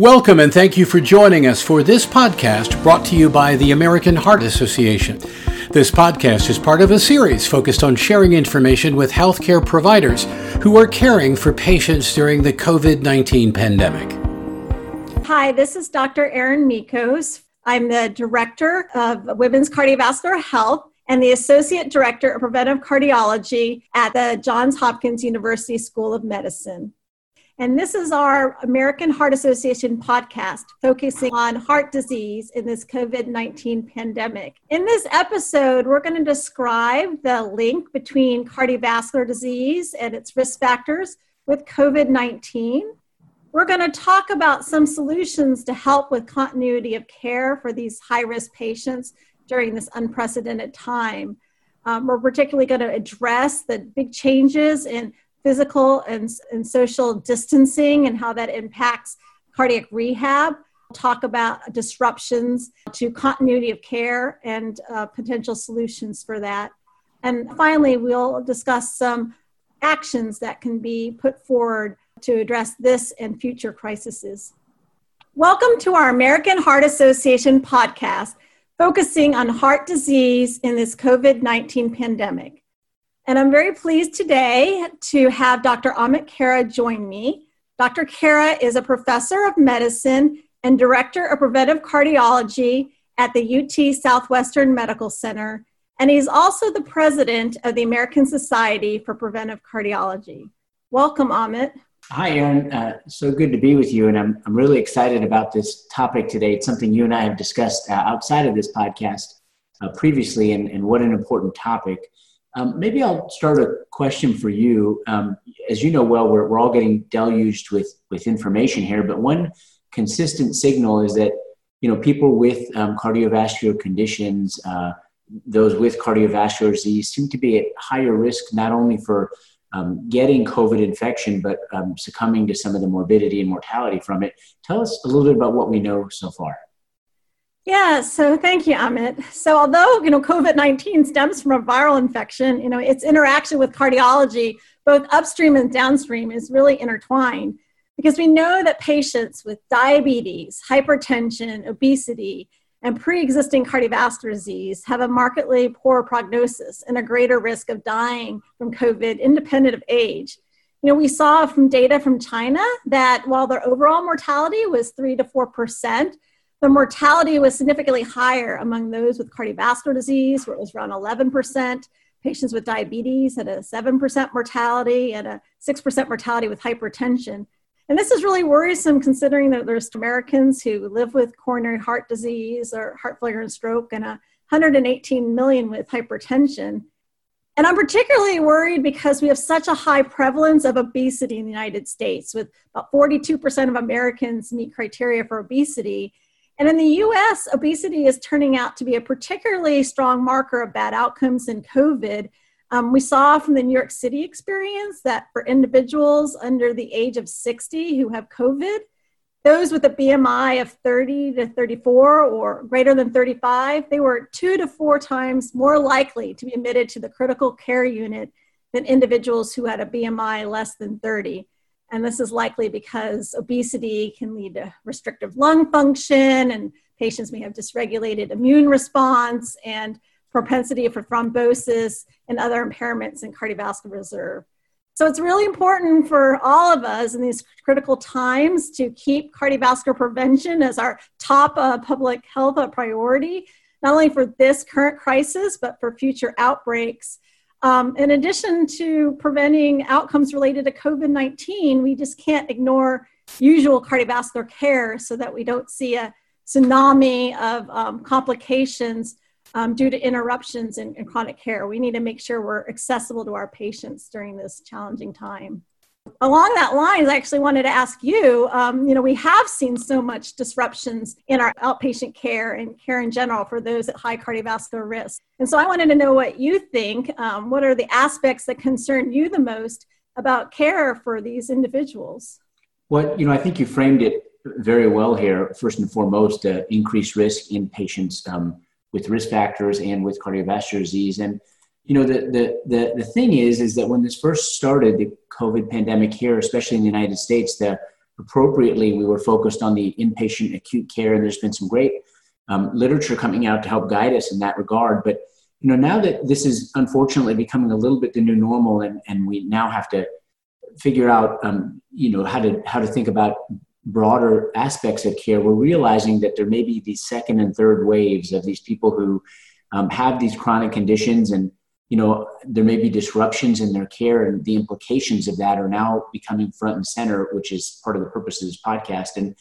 Welcome and thank you for joining us for this podcast brought to you by the American Heart Association. This podcast is part of a series focused on sharing information with healthcare providers who are caring for patients during the COVID 19 pandemic. Hi, this is Dr. Erin Michos. I'm the Director of Women's Cardiovascular Health and the Associate Director of Preventive Cardiology at the Johns Hopkins University School of Medicine. And this is our American Heart Association podcast focusing on heart disease in this COVID 19 pandemic. In this episode, we're going to describe the link between cardiovascular disease and its risk factors with COVID 19. We're going to talk about some solutions to help with continuity of care for these high risk patients during this unprecedented time. Um, we're particularly going to address the big changes in physical and, and social distancing and how that impacts cardiac rehab. Talk about disruptions to continuity of care and uh, potential solutions for that. And finally, we'll discuss some actions that can be put forward to address this and future crises. Welcome to our American Heart Association podcast, focusing on heart disease in this COVID 19 pandemic. And I'm very pleased today to have Dr. Amit Khera join me. Dr. Khera is a professor of medicine and director of preventive cardiology at the UT Southwestern Medical Center. And he's also the president of the American Society for Preventive Cardiology. Welcome, Amit. Hi, Erin. Uh, so good to be with you. And I'm, I'm really excited about this topic today. It's something you and I have discussed uh, outside of this podcast uh, previously, and, and what an important topic. Um, maybe I'll start a question for you. Um, as you know well, we're, we're all getting deluged with, with information here, but one consistent signal is that you know people with um, cardiovascular conditions, uh, those with cardiovascular disease, seem to be at higher risk not only for um, getting COVID infection, but um, succumbing to some of the morbidity and mortality from it. Tell us a little bit about what we know so far. Yeah, so thank you, Amit. So although, you know, COVID-19 stems from a viral infection, you know, its interaction with cardiology, both upstream and downstream, is really intertwined because we know that patients with diabetes, hypertension, obesity, and pre-existing cardiovascular disease have a markedly poor prognosis and a greater risk of dying from COVID independent of age. You know, we saw from data from China that while their overall mortality was 3 to 4%, the mortality was significantly higher among those with cardiovascular disease, where it was around 11%. Patients with diabetes had a 7% mortality and a 6% mortality with hypertension. And this is really worrisome considering that there's Americans who live with coronary heart disease or heart failure and stroke, and 118 million with hypertension. And I'm particularly worried because we have such a high prevalence of obesity in the United States, with about 42% of Americans meet criteria for obesity. And in the US, obesity is turning out to be a particularly strong marker of bad outcomes in COVID. Um, we saw from the New York City experience that for individuals under the age of 60 who have COVID, those with a BMI of 30 to 34 or greater than 35, they were two to four times more likely to be admitted to the critical care unit than individuals who had a BMI less than 30. And this is likely because obesity can lead to restrictive lung function, and patients may have dysregulated immune response and propensity for thrombosis and other impairments in cardiovascular reserve. So it's really important for all of us in these critical times to keep cardiovascular prevention as our top uh, public health priority, not only for this current crisis, but for future outbreaks. Um, in addition to preventing outcomes related to COVID 19, we just can't ignore usual cardiovascular care so that we don't see a tsunami of um, complications um, due to interruptions in, in chronic care. We need to make sure we're accessible to our patients during this challenging time along that lines, I actually wanted to ask you. Um, you know, we have seen so much disruptions in our outpatient care and care in general for those at high cardiovascular risk. And so I wanted to know what you think. Um, what are the aspects that concern you the most about care for these individuals? Well, you know, I think you framed it very well here. First and foremost, uh, increased risk in patients um, with risk factors and with cardiovascular disease. And you know the, the the the thing is is that when this first started the covid pandemic here especially in the united states the appropriately, we were focused on the inpatient acute care, and there's been some great um, literature coming out to help guide us in that regard. But you know, now that this is unfortunately becoming a little bit the new normal, and, and we now have to figure out, um, you know, how to how to think about broader aspects of care, we're realizing that there may be these second and third waves of these people who um, have these chronic conditions and you know there may be disruptions in their care and the implications of that are now becoming front and center which is part of the purpose of this podcast. And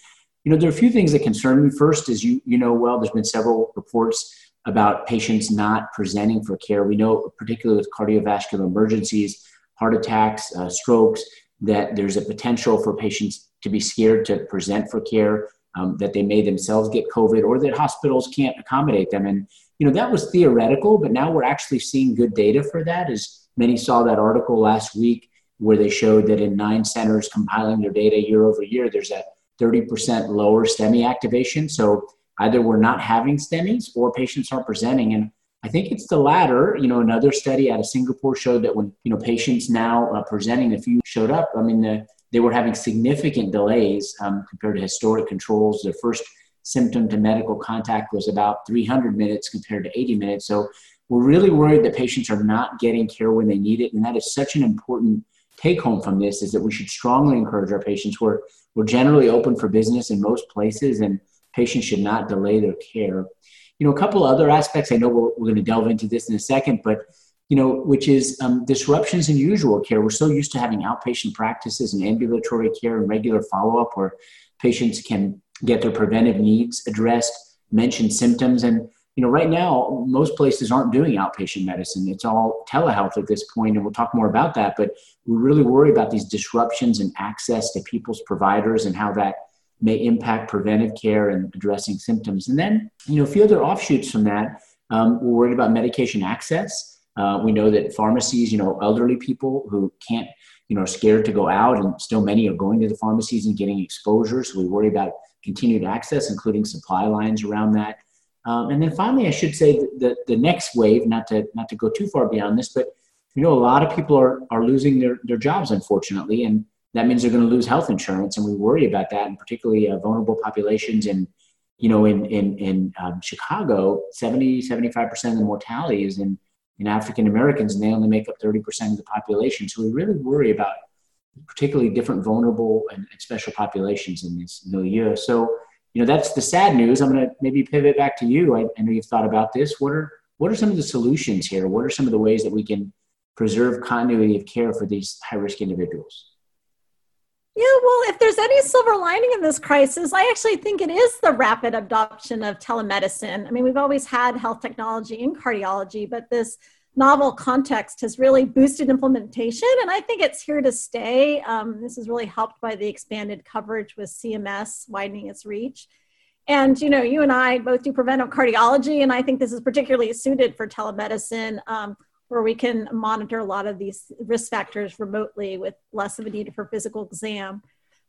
you know there are a few things that concern me. First is you you know well there's been several reports about patients not presenting for care. We know particularly with cardiovascular emergencies heart attacks uh, strokes that there's a potential for patients to be scared to present for care um, that they may themselves get covid or that hospitals can't accommodate them. And you know that was theoretical but now we're actually seeing good data for that as many saw that article last week where they showed that in nine centers compiling their data year over year there's a 30% lower STEMI activation so either we're not having STEMIs or patients aren't presenting and I think it's the latter. You know, another study out of Singapore showed that when you know patients now uh, presenting, if you showed up, I mean, the, they were having significant delays um, compared to historic controls. Their first symptom to medical contact was about 300 minutes compared to 80 minutes. So we're really worried that patients are not getting care when they need it. And that is such an important take home from this is that we should strongly encourage our patients. We're, we're generally open for business in most places and patients should not delay their care. You know, a couple other aspects, I know we're, we're going to delve into this in a second, but you know, which is um, disruptions in usual care. We're so used to having outpatient practices and ambulatory care and regular follow up where patients can get their preventive needs addressed, mention symptoms. And, you know, right now, most places aren't doing outpatient medicine. It's all telehealth at this point, and we'll talk more about that. But we really worry about these disruptions in access to people's providers and how that may impact preventive care and addressing symptoms. And then, you know, a few other offshoots from that, um, we're worried about medication access. Uh, we know that pharmacies, you know, elderly people who can't, you know, are scared to go out, and still many are going to the pharmacies and getting exposure. So we worry about continued access, including supply lines around that. Um, and then finally, I should say that the, the next wave, not to not to go too far beyond this, but you know, a lot of people are are losing their their jobs, unfortunately, and that means they're going to lose health insurance, and we worry about that, and particularly uh, vulnerable populations. And you know, in in in um, Chicago, 70 75 percent of the mortality is in in African Americans, and they only make up 30 percent of the population. So we really worry about particularly different vulnerable and, special populations in this milieu. So, you know, that's the sad news. I'm going to maybe pivot back to you. I, I know you've thought about this. What are what are some of the solutions here? What are some of the ways that we can preserve continuity of care for these high risk individuals? Yeah, well, if there's any silver lining in this crisis, I actually think it is the rapid adoption of telemedicine. I mean, we've always had health technology in cardiology, but this novel context has really boosted implementation, and I think it's here to stay. Um, this is really helped by the expanded coverage with CMS widening its reach. And you know, you and I both do preventive cardiology, and I think this is particularly suited for telemedicine, um, where we can monitor a lot of these risk factors remotely with less of a need for physical exam.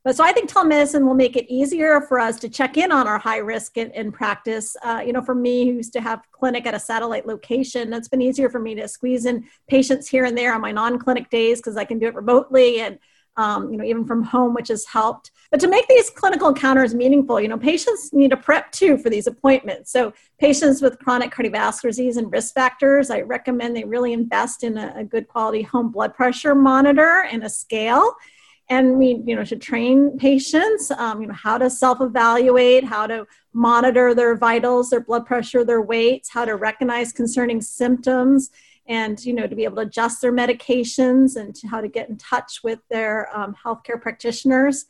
But so I think telemedicine will make it easier for us to check in on our high risk in, in practice. Uh, you know, for me who used to have clinic at a satellite location, it's been easier for me to squeeze in patients here and there on my non-clinic days because I can do it remotely and um, you know even from home, which has helped. But to make these clinical encounters meaningful, you know, patients need a prep too for these appointments. So patients with chronic cardiovascular disease and risk factors, I recommend they really invest in a, a good quality home blood pressure monitor and a scale and we you know should train patients um, you know how to self-evaluate how to monitor their vitals their blood pressure their weights how to recognize concerning symptoms and you know to be able to adjust their medications and to how to get in touch with their um, healthcare practitioners.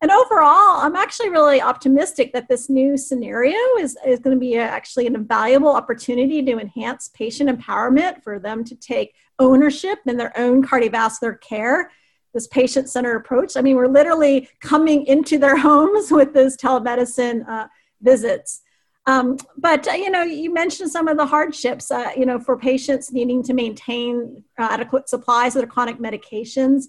And overall i'm actually really optimistic that this new scenario is, is going to be a, actually an invaluable opportunity to enhance patient empowerment for them to take ownership in their own cardiovascular care this patient centered approach. I mean, we're literally coming into their homes with those telemedicine uh, visits. Um, but uh, you know, you mentioned some of the hardships. Uh, you know, for patients needing to maintain uh, adequate supplies of their chronic medications,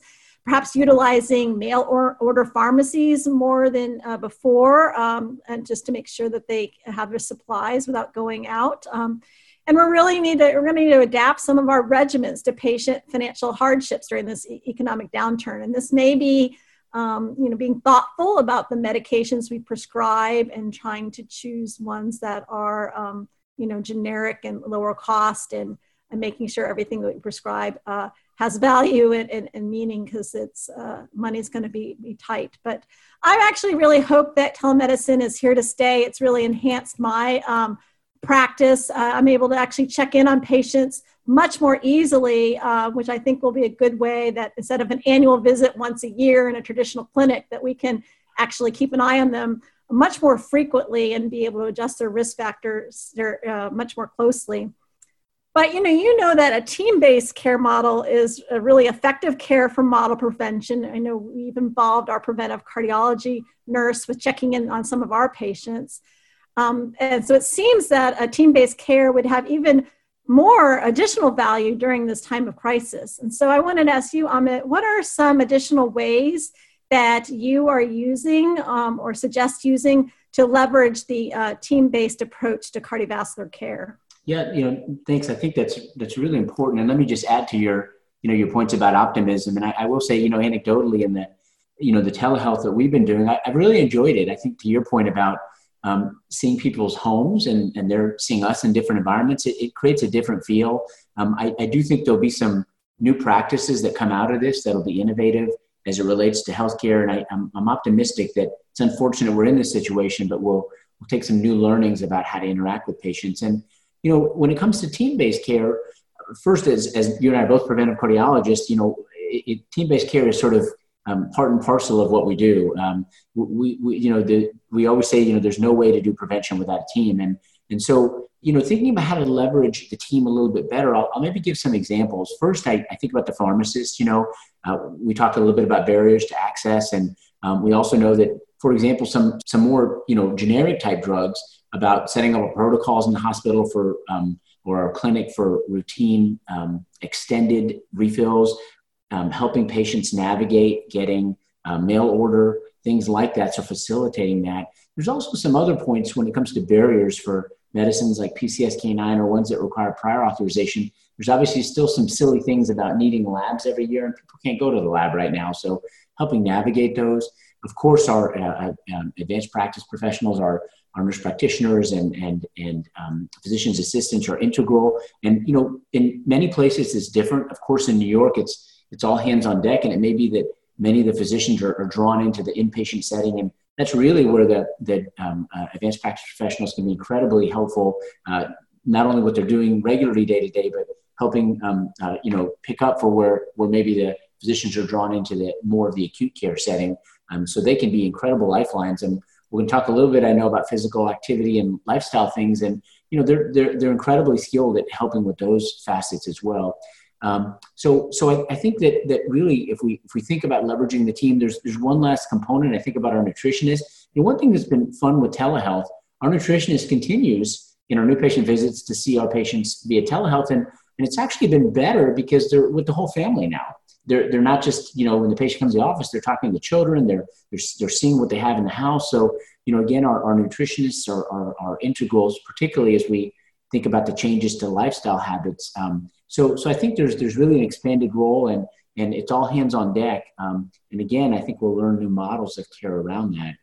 perhaps utilizing mail or order pharmacies more than uh, before, um, and just to make sure that they have their supplies without going out. Um, and we really need to, we're going to need to adapt some of our regimens to patient financial hardships during this economic downturn. And this may be um, you know, being thoughtful about the medications we prescribe and trying to choose ones that are, um, you know, generic and lower cost and, and making sure everything that we prescribe uh, has value and, and, and meaning because it's uh, money's going to be, be tight. But I actually really hope that telemedicine is here to stay. It's really enhanced my um, practice. Uh, I'm able to actually check in on patients much more easily, uh, which I think will be a good way that instead of an annual visit once a year in a traditional clinic, that we can actually keep an eye on them much more frequently and be able to adjust their risk factors uh, much more closely. But you know, you know that a team-based care model is a really effective care for model prevention. I know we've involved our preventive cardiology nurse with checking in on some of our patients. Um, and so it seems that a team-based care would have even more additional value during this time of crisis. And so I wanted to ask you, Amit, what are some additional ways that you are using um, or suggest using to leverage the uh, team-based approach to cardiovascular care? Yeah, you know, thanks. I think that's that's really important. And let me just add to your, you know, your points about optimism. And I, I will say, you know, anecdotally, in the, you know, the telehealth that we've been doing, I, have really enjoyed it. I think to your point about um, seeing people's homes and, and they're seeing us in different environments, it, it creates a different feel. Um, I, I, do think there'll be some new practices that come out of this that'll be innovative as it relates to healthcare. And I, I'm, I'm optimistic that it's unfortunate we're in this situation, but we'll, we'll take some new learnings about how to interact with patients. And, you know, when it comes to team-based care, first, as, as you and I are both preventive cardiologists, you know, it, it, team-based care is sort of um, part and parcel of what we do. Um, we, we, you know, the, we always say, you know, there's no way to do prevention without a team. And, and so, you know, thinking about how to leverage the team a little bit better, I'll, I'll maybe give some examples. First, I, I think about the pharmacist, you know, uh, we talked a little bit about barriers to access. And um, we also know that, for example, some, some more, you know, generic type drugs about setting up protocols in the hospital for, um, or a clinic for routine um, extended refills um, helping patients navigate getting uh, mail order, things like that. So facilitating that. There's also some other points when it comes to barriers for medicines like PCSK9 or ones that require prior authorization. There's obviously still some silly things about needing labs every year, and people can't go to the lab right now. So helping navigate those. Of course, our uh, uh um, advanced practice professionals, our, our nurse practitioners and, and, and um, physician's assistants are integral. And, you know, in many places it's different. Of course, in New York, it's it's all hands on deck. And it may be that many of the physicians are, are drawn into the inpatient setting. And that's really where the, the um, uh, advanced practice professionals can be incredibly helpful, uh, not only what they're doing regularly day to day, but helping, um, uh, you know, pick up for where, where maybe the physicians are drawn into the more of the acute care setting. Um, so they can be incredible lifelines. And we're going to talk a little bit, I know, about physical activity and lifestyle things. And, you know, they're, they're, they're incredibly skilled at helping with those facets as well. Um, so, so I, I, think that that really, if we if we think about leveraging the team, there's there's one last component. I think about our nutritionist. And one thing that's been fun with telehealth, our nutritionist continues in our new patient visits to see our patients via telehealth, and and it's actually been better because they're with the whole family now. They're they're not just you know when the patient comes to the office, they're talking to the children. They're they're they're seeing what they have in the house. So you know, again, our, our nutritionists are, are, are integrals, particularly as we think about the changes to lifestyle habits. Um, so, so I think there's there's really an expanded role, and and it's all hands on deck. Um, and again, I think we'll learn new models of care around that.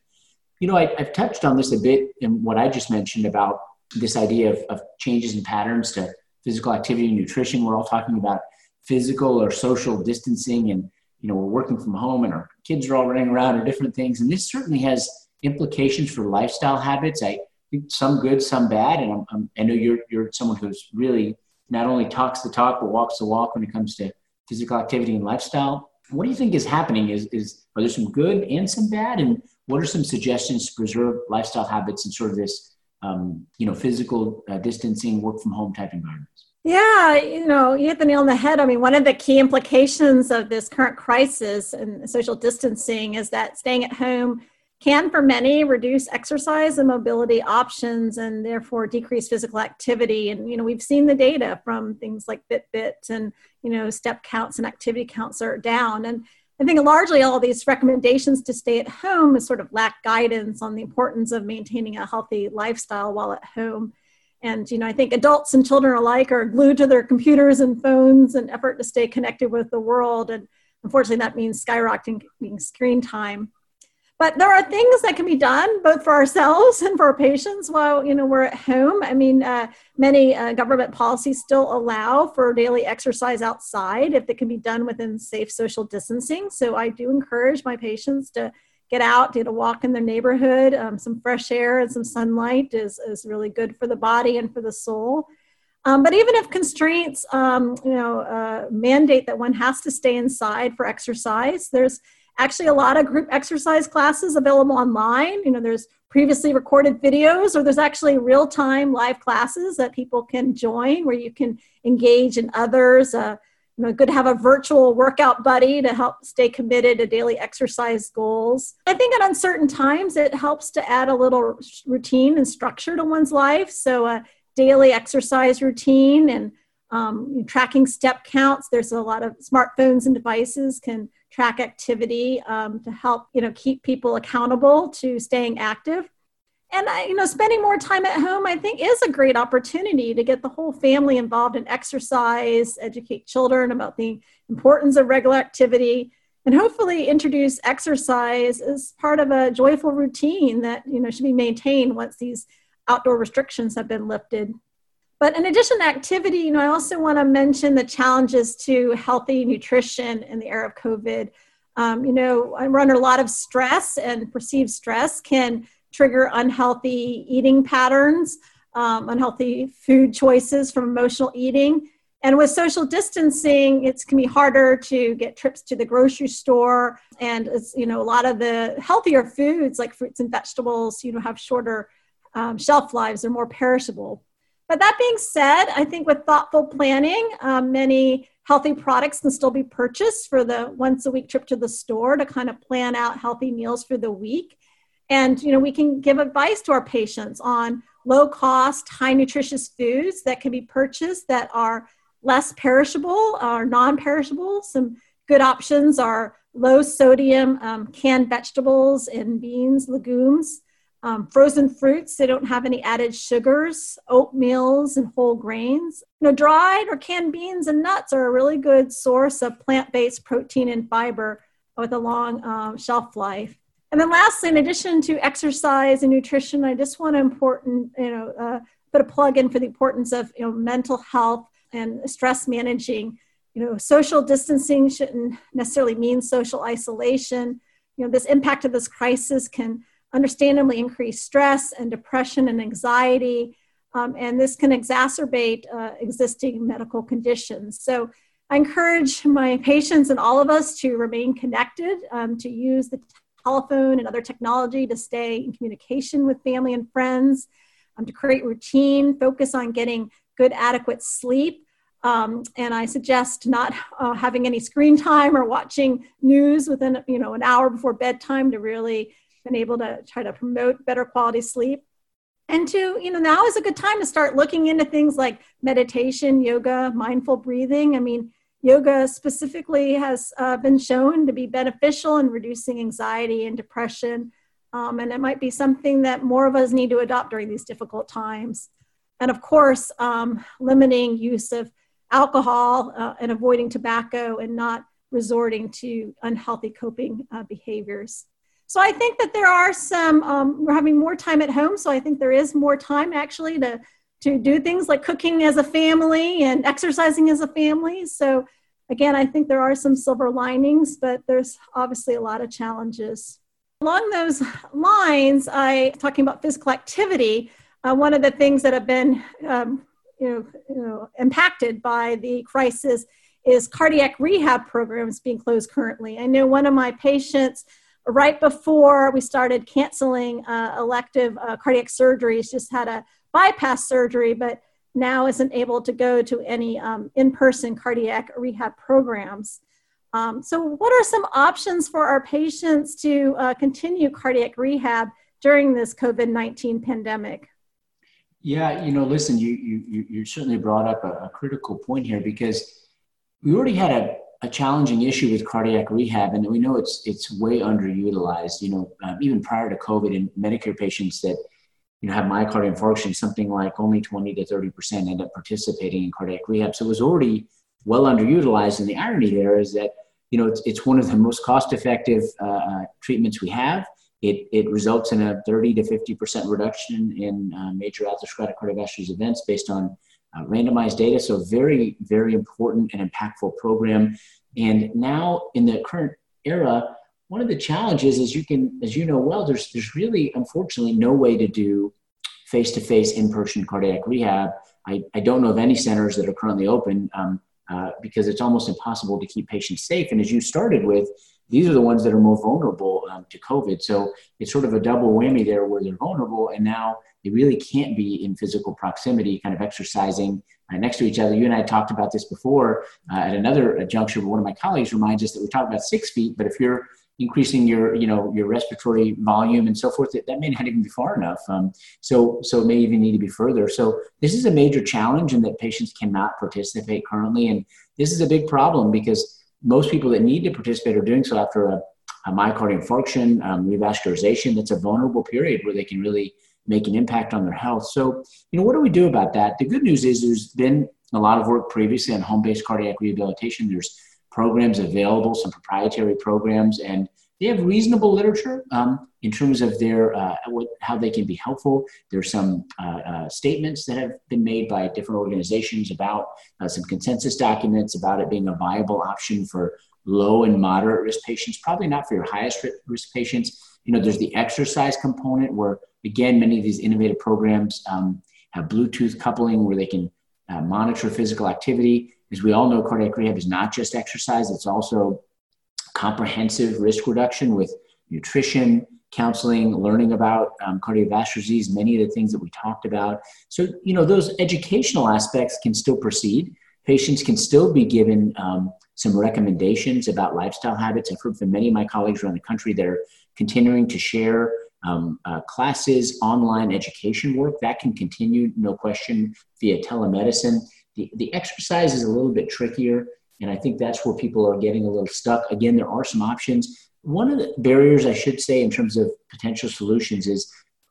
You know, I, have touched on this a bit in what I just mentioned about this idea of, of changes in patterns to physical activity and nutrition. We're all talking about physical or social distancing, and you know, we're working from home, and our kids are all running around, or different things. And this certainly has implications for lifestyle habits. I think some good, some bad, and I'm, I'm, i know you're you're someone who's really not only talks the talk but walks the walk when it comes to physical activity and lifestyle. What do you think is happening? Is, is are there some good and some bad? And what are some suggestions to preserve lifestyle habits in sort of this, um, you know, physical uh, distancing, work from home type environments? Yeah, you know, you hit the nail on the head. I mean, one of the key implications of this current crisis and social distancing is that staying at home can for many reduce exercise and mobility options and therefore decrease physical activity. And you know we've seen the data from things like fitbit and you know step counts and activity counts are down. And i think largely all these recommendations to stay at home is sort of lack guidance on the importance of maintaining a healthy lifestyle while at home. And you know i think adults and children alike are glued to their computers and phones in effort to stay connected with the world. And unfortunately, that means skyrocketing screen time. But there are things that can be done both for ourselves and for our patients while you know we're at home. I mean, uh, many uh, government policies still allow for daily exercise outside if it can be done within safe social distancing. So I do encourage my patients to get out, get a walk in their neighborhood. Um, some fresh air and some sunlight is is really good for the body and for the soul. Um, but even if constraints, um, you know, uh, mandate that one has to stay inside for exercise, there's actually a lot of group exercise classes available online. You know, there's previously recorded videos, or there's actually real time live classes that people can join where you can engage in others. Uh, you know, good to have a virtual workout buddy to help stay committed to daily exercise goals. I think at uncertain times, it helps to add a little routine and structure to one's life. So, a daily exercise routine and um, tracking step counts. There's a lot of smartphones and devices can track activity um, to help you know keep people accountable to staying active. And I, you know spending more time at home i think is a great opportunity to get the whole family involved in exercise educate children about the importance of regular activity and hopefully introduce exercise as part of a joyful routine that you know should be maintained once these outdoor restrictions have been lifted but in addition to activity, you know, I also want to mention the challenges to healthy nutrition in the era of COVID. Um, you know, we're under a lot of stress, and perceived stress can trigger unhealthy eating patterns, um, unhealthy food choices from emotional eating. And with social distancing, it can be harder to get trips to the grocery store. And it's, you know, a lot of the healthier foods like fruits and vegetables, you know, have shorter um, shelf lives, they're more perishable. But that being said, I think with thoughtful planning, um, many healthy products can still be purchased for the once a week trip to the store to kind of plan out healthy meals for the week. And you know, we can give advice to our patients on low cost, high nutritious foods that can be purchased that are less perishable or non-perishable. Some good options are low sodium um, canned vegetables and beans, legumes. Um, frozen fruits, they don't have any added sugars, oatmeals, and whole grains. You know, dried or canned beans and nuts are a really good source of plant based protein and fiber with a long um, shelf life. And then, lastly, in addition to exercise and nutrition, I just want to important, you know, uh, put a plug in for the importance of you know mental health and stress managing. You know, social distancing shouldn't necessarily mean social isolation. You know, this impact of this crisis can understandably increase stress and depression and anxiety, um, and this can exacerbate uh, existing medical conditions. So I encourage my patients and all of us to remain connected, um, to use the telephone and other technology to stay in communication with family and friends, um, to create routine, focus on getting good, adequate sleep. Um, and I suggest not uh, having any screen time or watching news within you know an hour before bedtime to really been able to try to promote better quality sleep. And to you know now is a good time to start looking into things like meditation yoga mindful breathing. I mean yoga specifically has uh, been shown to be beneficial in reducing anxiety and depression. Um, and it might be something that more of us need to adopt during these difficult times. And of course um, limiting use of alcohol uh, and avoiding tobacco and not resorting to unhealthy coping uh, behaviors so I think that there are some, um, we're having more time at home. So I think there is more time actually to, to do things like cooking as a family and exercising as a family. So again, I think there are some silver linings, but there's obviously a lot of challenges. Along those lines, I talking about physical activity. Uh, one of the things that have been um, you know, you know, impacted by the crisis is cardiac rehab programs being closed currently. I know one of my patients right before we started canceling uh, elective uh, cardiac surgeries, just had a bypass surgery, but now isn't able to go to any um, in person cardiac rehab programs. Um, so, what are some options for our patients to uh, continue cardiac rehab during this COVID 19 pandemic? Yeah, you know, listen, you, you, you certainly brought up a, a critical point here because we already had a a challenging issue with cardiac rehab, and we know it's it's way underutilized. You know, um, even prior to COVID, in Medicare patients that you know have myocardial infarction, something like only 20 to 30 percent end up participating in cardiac rehab. So it was already well underutilized. And the irony there is that you know, it's, it's one of the most cost-effective uh, uh treatments we have. It, it results in a 30 to 50% reduction in uh, major atherosclerotic cardiovascular events based on uh, randomized data. So very, very important and impactful program. And now in the current era, one of the challenges is you can, as you know well, there's, there's really, unfortunately, no way to do face-to-face in-person cardiac rehab. I, I don't know of any centers that are currently open um, uh, because it's almost impossible to keep patients safe. And as you started with, these are the ones that are more vulnerable um, to COVID. So it's sort of a double whammy there where they're vulnerable and now they really can't be in physical proximity, kind of exercising uh, next to each other. You and I talked about this before uh, at another juncture, but one of my colleagues reminds us that we talk about six feet, but if you're increasing your you know your respiratory volume and so forth that, that may not even be far enough um, so so it may even need to be further so this is a major challenge in that patients cannot participate currently and this is a big problem because most people that need to participate are doing so after a, a myocardial infarction, um, revascularization. That's a vulnerable period where they can really make an impact on their health. So, you know, what do we do about that? The good news is there's been a lot of work previously on home-based cardiac rehabilitation. There's programs available, some proprietary programs, and they have reasonable literature um, in terms of their uh, what, how they can be helpful. There's some uh, uh, statements that have been made by different organizations about uh, some consensus documents about it being a viable option for low and moderate risk patients. Probably not for your highest risk patients. You know, there's the exercise component where again many of these innovative programs um, have Bluetooth coupling where they can uh, monitor physical activity. As we all know, cardiac rehab is not just exercise; it's also comprehensive risk reduction with nutrition, counseling, learning about um, cardiovascular disease, many of the things that we talked about. So, you know, those educational aspects can still proceed. Patients can still be given um, some recommendations about lifestyle habits. I've heard from many of my colleagues around the country that are continuing to share um, uh, classes, online education work. That can continue, no question, via telemedicine. The, the exercise is a little bit trickier and I think that's where people are getting a little stuck. Again, there are some options. One of the barriers, I should say, in terms of potential solutions is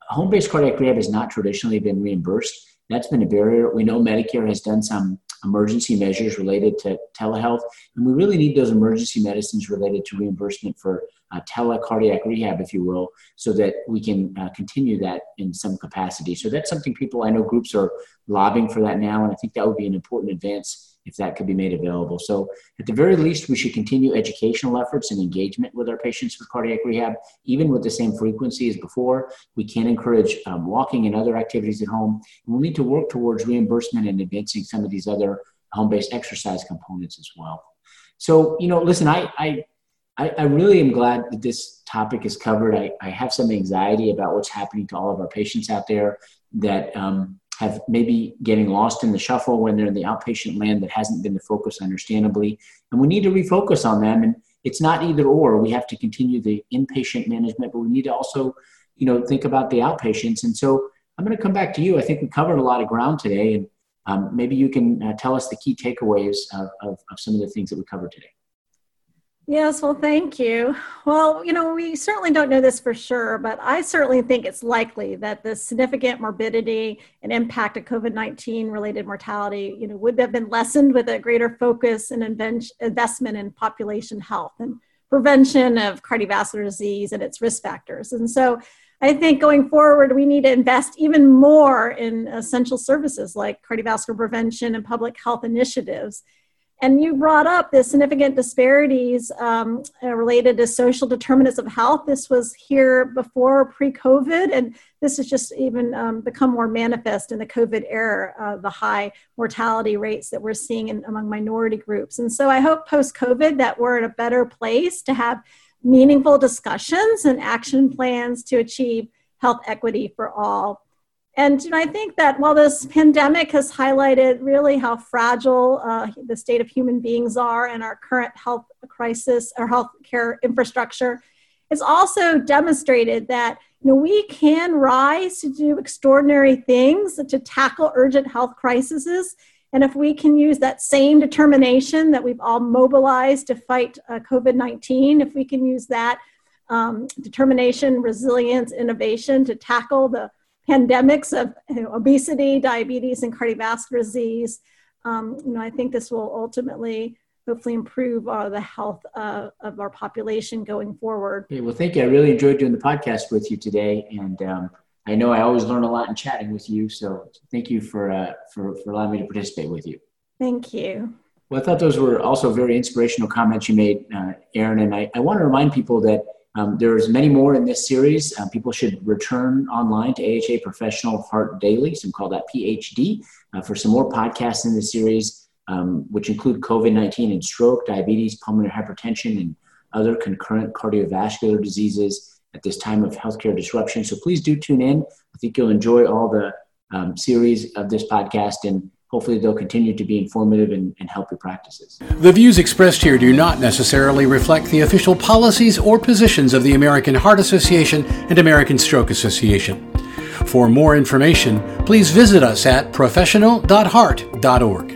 home based cardiac rehab has not traditionally been reimbursed. That's been a barrier. We know Medicare has done some emergency measures related to telehealth, and we really need those emergency medicines related to reimbursement for uh, telecardiac rehab, if you will, so that we can uh, continue that in some capacity. So that's something people, I know groups are lobbying for that now, and I think that would be an important advance if that could be made available. So, at the very least, we should continue educational efforts and engagement with our patients with cardiac rehab, even with the same frequency as before. We can encourage um, walking and other activities at home. And we need to work towards reimbursement and advancing some of these other home based exercise components as well. So, you know, listen, I, I I, really am glad that this topic is covered. I, I, have some anxiety about what's happening to all of our patients out there that um, have maybe getting lost in the shuffle when they're in the outpatient land that hasn't been the focus, understandably. And we need to refocus on them. And it's not either or. We have to continue the inpatient management, but we need to also, you know, think about the outpatients. And so I'm going to come back to you. I think we covered a lot of ground today, and um, maybe you can uh, tell us the key takeaways of, of, of some of the things that we covered today. Yes, well, thank you. Well, you know, we certainly don't know this for sure, but I certainly think it's likely that the significant morbidity and impact of COVID 19 related mortality, you know, would have been lessened with a greater focus and investment in population health and prevention of cardiovascular disease and its risk factors. And so I think going forward, we need to invest even more in essential services like cardiovascular prevention and public health initiatives and you brought up the significant disparities um, uh, related to social determinants of health. This was here before pre COVID, and this has just even um, become more manifest in the COVID era, uh, the high mortality rates that we're seeing in, among minority groups. And so I hope post COVID that we're in a better place to have meaningful discussions and action plans to achieve health equity for all. And you know, I think that while this pandemic has highlighted really how fragile uh, the state of human beings are and our current health crisis or health care infrastructure, it's also demonstrated that you know, we can rise to do extraordinary things to tackle urgent health crises. And if we can use that same determination that we've all mobilized to fight uh, COVID 19, if we can use that um, determination, resilience, innovation to tackle the pandemics of you know, obesity, diabetes, and cardiovascular disease. Um, you know, I think this will ultimately hopefully improve uh, the health uh, of our population going forward. Okay, well, thank you. I really enjoyed doing the podcast with you today, and um, I know I always learn a lot in chatting with you. So thank you for uh, for for allowing me to participate with you. Thank you. Well, I thought those were also very inspirational comments you made, uh, Erin. And I, I want to remind people that um, there's many more in this series. Um, people should return online to AHA Professional Heart Daily, some call that PHD, uh, for some more podcasts in this series, um, which include COVID-19 and stroke, diabetes, pulmonary hypertension, and other concurrent cardiovascular diseases at this time of healthcare disruption. So please do tune in. I think you'll enjoy all the um, series of this podcast and hopefully they'll continue to be informative and, and, help your practices. The views expressed here do not necessarily reflect the official policies or positions of the American Heart Association and American Stroke Association. For more information, please visit us at professional.heart.org.